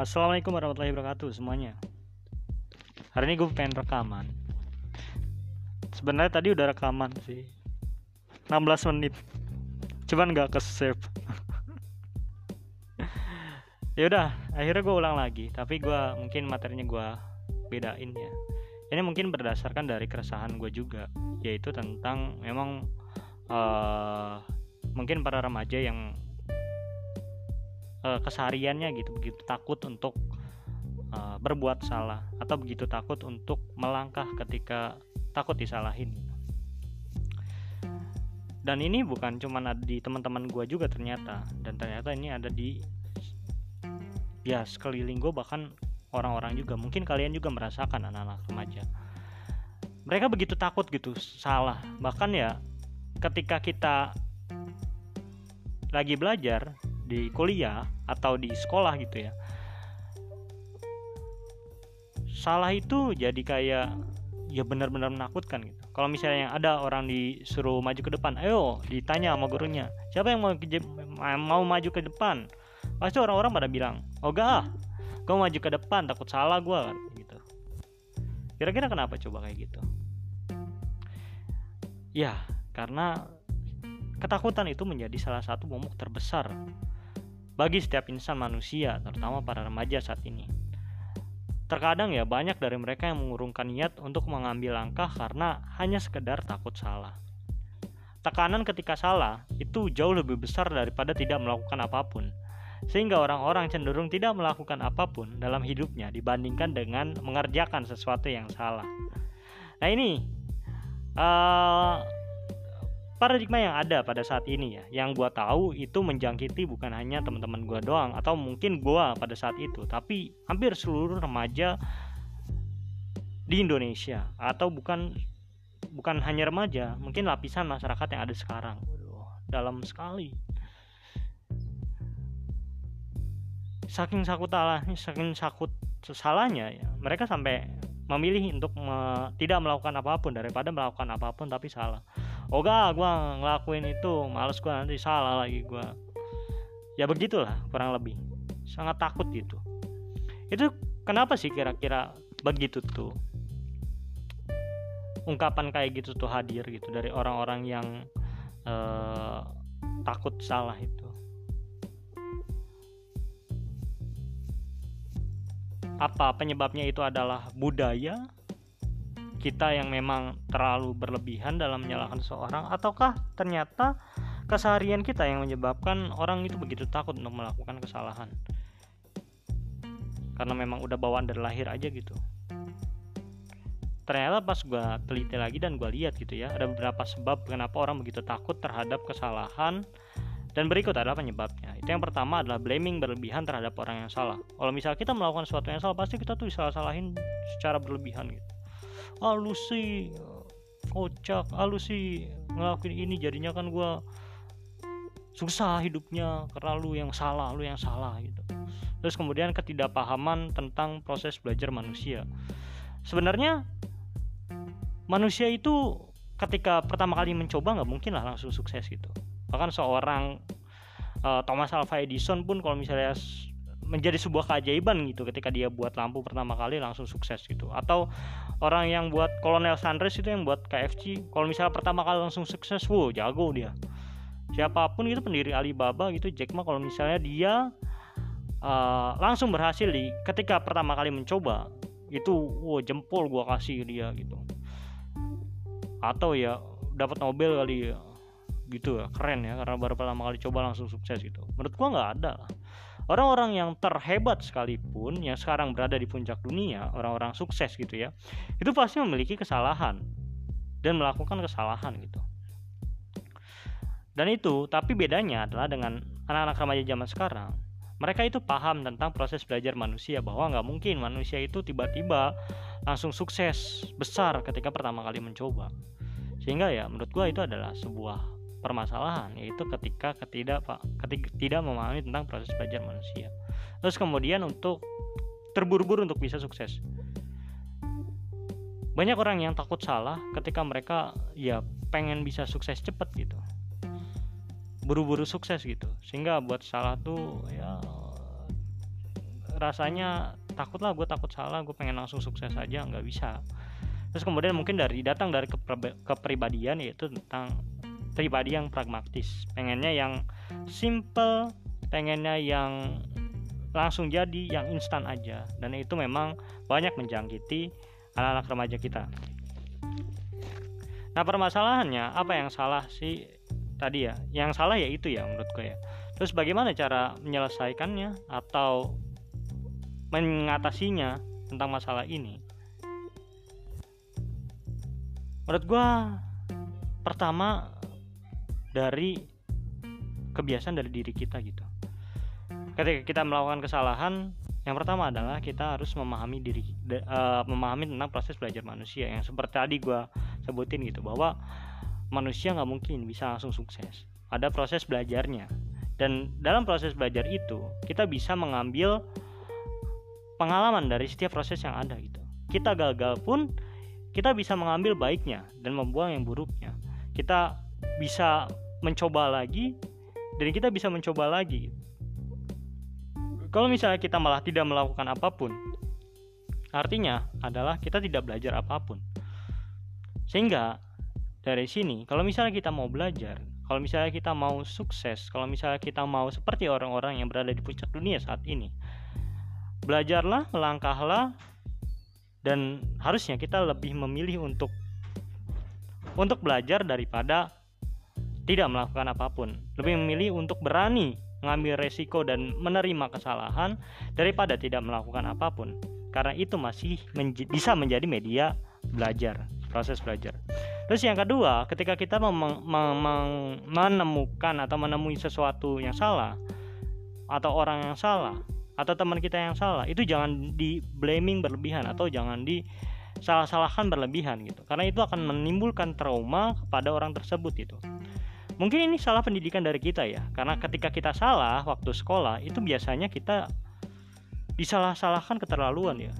Assalamualaikum warahmatullahi wabarakatuh semuanya. Hari ini gue pengen rekaman. Sebenarnya tadi udah rekaman sih. 16 menit. Cuman gak ke save ya udah akhirnya gue ulang lagi. Tapi gue mungkin materinya gue bedain ya. Ini mungkin berdasarkan dari keresahan gue juga. Yaitu tentang memang uh, mungkin para remaja yang uh, kesehariannya gitu begitu takut untuk uh, berbuat salah atau begitu takut untuk melangkah ketika takut disalahin dan ini bukan cuma ada di teman-teman gue juga ternyata dan ternyata ini ada di ya sekeliling gue bahkan orang-orang juga. Mungkin kalian juga merasakan anak-anak remaja. Mereka begitu takut gitu salah. Bahkan ya ketika kita lagi belajar di kuliah atau di sekolah gitu ya. Salah itu jadi kayak ya benar-benar menakutkan gitu. Kalau misalnya ada orang disuruh maju ke depan ayo ditanya sama gurunya siapa yang mau mau maju ke depan? Pasti orang-orang pada bilang oh gak gue maju ke depan takut salah gue gitu. Kira-kira kenapa coba kayak gitu? Ya karena ketakutan itu menjadi salah satu momok terbesar bagi setiap insan manusia, terutama para remaja saat ini. Terkadang ya banyak dari mereka yang mengurungkan niat untuk mengambil langkah karena hanya sekedar takut salah. Tekanan ketika salah itu jauh lebih besar daripada tidak melakukan apa pun. Sehingga orang-orang cenderung tidak melakukan apa pun dalam hidupnya dibandingkan dengan mengerjakan sesuatu yang salah. Nah ini uh, paradigma yang ada pada saat ini ya. Yang gue tahu itu menjangkiti bukan hanya teman-teman gue doang atau mungkin gue pada saat itu tapi hampir seluruh remaja di Indonesia atau bukan bukan hanya remaja mungkin lapisan masyarakat yang ada sekarang. Waduh, dalam sekali. Saking sakut salahnya saking sakut salahnya ya mereka sampai memilih untuk me, tidak melakukan apa pun daripada melakukan apa pun tapi salah oh gak gue ngelakuin itu. Males gue nanti salah lagi gue ya begitulah kurang lebih. Sangat takut gitu. Itu kenapa sih kira-kira begitu tuh? Ungkapan kayak gitu tuh hadir gitu dari orang-orang yang uh, takut salah itu. Apa penyebabnya itu adalah budaya kita yang memang terlalu berlebihan dalam menyalahkan seseorang ataukah ternyata keseharian kita yang menyebabkan orang itu begitu takut untuk melakukan kesalahan karena memang udah bawaan dari lahir aja gitu ternyata pas gue teliti lagi dan gue lihat gitu ya ada beberapa sebab kenapa orang begitu takut terhadap kesalahan dan berikut adalah penyebabnya. Itu yang pertama adalah blaming berlebihan terhadap orang yang salah. Kalau misalnya kita melakukan sesuatu yang salah, pasti kita tuh disalah-salahin secara berlebihan gitu lu sih kocak lu sih ngelakuin ini jadinya kan gue susah hidupnya karena lu yang salah lu yang salah gitu. Terus kemudian ketidakpahaman tentang proses belajar manusia. Sebenarnya manusia itu ketika pertama kali mencoba nggak mungkin lah langsung sukses gitu. Bahkan seorang uh, Thomas Alva Edison pun kalau misalnya menjadi sebuah keajaiban gitu ketika dia buat lampu pertama kali langsung sukses gitu. Atau orang yang buat Kolonel Sanders itu yang buat KFC kalau misalnya pertama kali langsung sukses wow jago dia. Siapa pun itu pendiri Alibaba gitu Jack Ma kalau misalnya dia uh, langsung berhasil di ketika pertama kali mencoba itu wow jempol gua kasih dia gitu. Atau ya dapat Nobel kali ya. Gitu ya keren ya karena baru pertama kali coba langsung sukses gitu. Menurut gua nggak ada lah Orang-orang yang terhebat sekalipun yang sekarang berada di puncak dunia, orang-orang sukses gitu ya, itu pasti memiliki kesalahan dan melakukan kesalahan gitu. Dan itu, tapi bedanya adalah dengan anak-anak remaja zaman sekarang, mereka itu paham tentang proses belajar manusia bahwa nggak mungkin manusia itu tiba-tiba langsung sukses besar ketika pertama kali mencoba. Sehingga ya menurut gua itu adalah sebuah permasalahan yaitu ketika ketidak ketika tidak memahami tentang proses belajar manusia. Terus kemudian untuk terburu-buru untuk bisa sukses. Banyak orang yang takut salah ketika mereka ya pengen bisa sukses cepat gitu. Buru-buru sukses gitu. Sehingga buat salah tuh ya rasanya takut lah gue takut salah gue pengen langsung sukses aja nggak bisa terus kemudian mungkin dari datang dari kepribadian yaitu tentang pribadi yang pragmatis. Pengennya yang simple pengennya yang langsung jadi yang instan aja. Dan itu memang banyak menjangkiti anak-anak remaja kita. Nah permasalahannya apa yang salah sih tadi ya? Yang salah ya itu ya menurut gue ya. Terus bagaimana cara menyelesaikannya atau mengatasinya tentang masalah ini? Menurut gue pertama dari kebiasaan dari diri kita gitu. Ketika kita melakukan kesalahan yang pertama adalah kita harus memahami diri de, uh, memahami tentang proses belajar manusia. Yang seperti tadi gue sebutin gitu bahwa manusia nggak mungkin bisa langsung sukses. Ada proses belajarnya. Dan dalam proses belajar itu kita bisa mengambil pengalaman dari setiap proses yang ada gitu. Kita gagal pun kita bisa mengambil baiknya dan membuang yang buruknya. Kita bisa mencoba lagi dan kita bisa mencoba lagi kalau misalnya kita malah tidak melakukan apa pun, artinya adalah kita tidak belajar apa pun. Sehingga dari sini, kalau misalnya kita mau belajar, kalau misalnya kita mau sukses, kalau misalnya kita mau seperti orang-orang yang berada di puncak dunia saat ini, belajarlah, melangkahlah, dan harusnya kita lebih memilih untuk untuk belajar daripada tidak melakukan apa pun. Lebih memilih untuk berani mengambil resiko dan menerima kesalahan daripada tidak melakukan apa pun. Karena itu masih menj bisa menjadi media belajar proses belajar. Terus yang kedua ketika kita menemukan atau menemui sesuatu yang salah atau orang yang salah atau teman kita yang salah itu jangan di blaming berlebihan atau jangan di salah-salahkan berlebihan gitu. Karena itu akan menimbulkan trauma kepada orang tersebut itu mungkin ini salah pendidikan dari kita ya. Karena ketika kita salah waktu sekolah itu biasanya kita disalah-salahkan keterlaluan ya.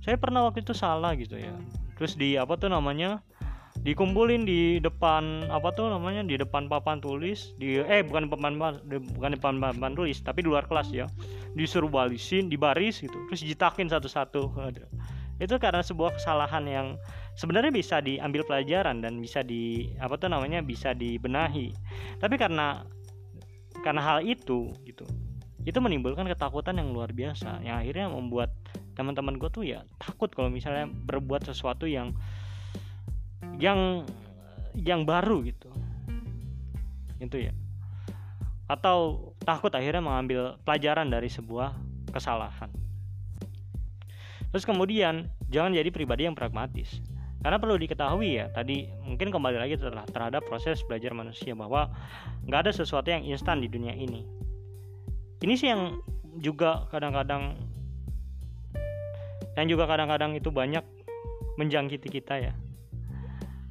Saya pernah waktu itu salah gitu ya. Terus di apa tuh namanya dikumpulin di depan apa tuh namanya di depan papan tulis di eh bukan papan bukan depan papan tulis tapi di luar kelas ya. Disuruh balisin di baris gitu. Terus ditakin satu-satu itu karena sebuah kesalahan yang sebenarnya bisa diambil pelajaran dan bisa di apa tuh namanya bisa dibenahi. Tapi karena karena hal itu gitu itu menimbulkan ketakutan yang luar biasa. Yang akhirnya membuat teman-teman gue tuh ya takut kalau misalnya berbuat sesuatu yang yang yang baru gitu. Itu ya. Atau takut akhirnya mengambil pelajaran dari sebuah kesalahan terus kemudian jangan jadi pribadi yang pragmatis karena perlu diketahui ya, tadi mungkin kembali lagi terhadap proses belajar manusia bahwa nggak ada sesuatu yang instan di dunia ini. Ini sih yang juga kadang-kadang yang juga kadang-kadang itu banyak menjangkiti kita ya.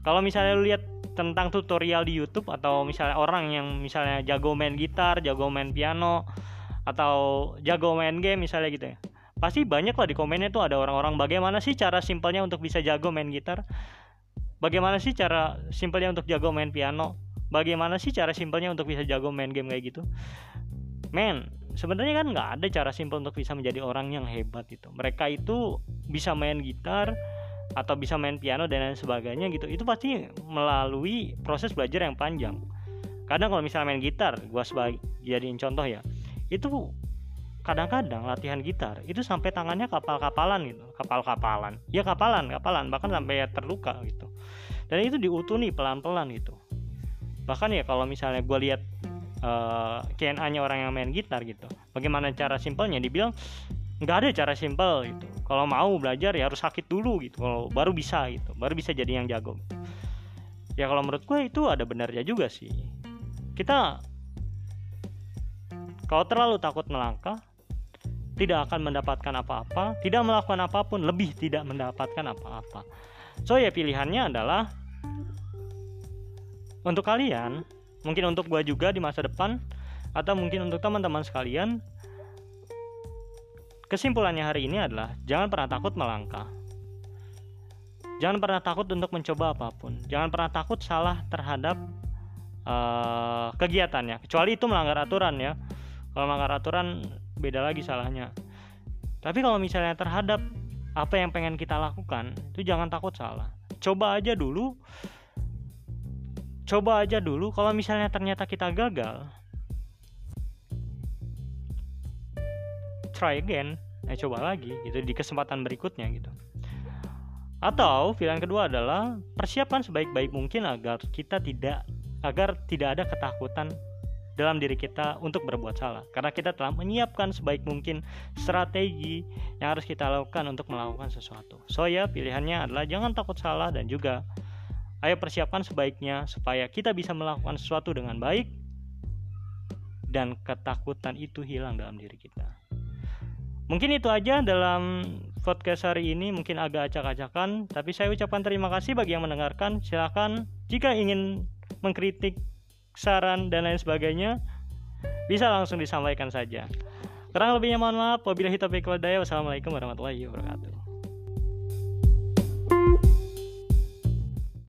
Kalau misalnya lu lihat tentang tutorial di YouTube atau misalnya orang yang misalnya jago main gitar, jago main piano atau jago main game misalnya gitu ya pasti banyak lah di komennya tuh ada orang-orang bagaimana sih cara simpelnya untuk bisa jago main gitar? Bagaimana sih cara simpelnya untuk jago main piano? Bagaimana sih cara simpelnya untuk bisa jago main game kayak gitu? Men sebenarnya kan nggak ada cara simpel untuk bisa menjadi orang yang hebat itu mereka itu bisa main gitar atau bisa main piano dan lain sebagainya gitu. Itu pasti melalui proses belajar yang panjang. Kadang kalau misalnya main gitar gua sebagai jadiin contoh ya itu kadang-kadang latihan gitar itu sampai tangannya kapal-kapalan gitu. Kapal-kapalan. Ya kapalan kapalan. Bahkan sampai terluka gitu. Dan itu diutuni pelan-pelan gitu. Bahkan ya kalau misalnya gue lihat uh, eh, KNA nya orang yang main gitar gitu bagaimana cara simpelnya? Dibilang nggak ada cara simpel gitu. Kalau mau belajar ya harus sakit dulu gitu. Kalau baru bisa gitu. Baru bisa jadi yang jago. Ya kalau menurut gue itu ada benarnya juga sih. Kita kalau terlalu takut melangkah tidak akan mendapatkan apa-apa, tidak melakukan apa pun, lebih tidak mendapatkan apa-apa. So ya pilihannya adalah untuk kalian, mungkin untuk gue juga di masa depan, atau mungkin untuk teman-teman sekalian, kesimpulannya hari ini adalah jangan pernah takut melangkah. Jangan pernah takut untuk mencoba apa pun. Jangan pernah takut salah terhadap uh, kegiatannya, kecuali itu melanggar aturan ya. Kalau melanggar aturan beda lagi salahnya. Tapi kalau misalnya terhadap apa yang pengen kita lakukan itu jangan takut salah. Coba aja dulu. Coba aja dulu kalau misalnya ternyata kita gagal try again. Eh coba lagi gitu di kesempatan berikutnya gitu. Atau pilihan kedua adalah persiapkan sebaik-baik mungkin agar kita tidak agar tidak ada ketakutan dalam diri kita untuk berbuat salah karena kita telah menyiapkan sebaik mungkin strategi yang harus kita lakukan untuk melakukan sesuatu. So ya pilihannya adalah jangan takut salah dan juga ayo persiapkan sebaiknya supaya kita bisa melakukan sesuatu dengan baik dan ketakutan itu hilang dalam diri kita. Mungkin itu aja dalam podcast hari ini mungkin agak acak-acakan tapi saya ucapkan terima kasih bagi yang mendengarkan. Silahkan jika ingin mengkritik, saran dan lain sebagainya bisa langsung disampaikan saja. Kurang lebihnya mohon maaf. Wabillahi taufiq. Wassalamualaikum warahmatullahi wabarakatuh.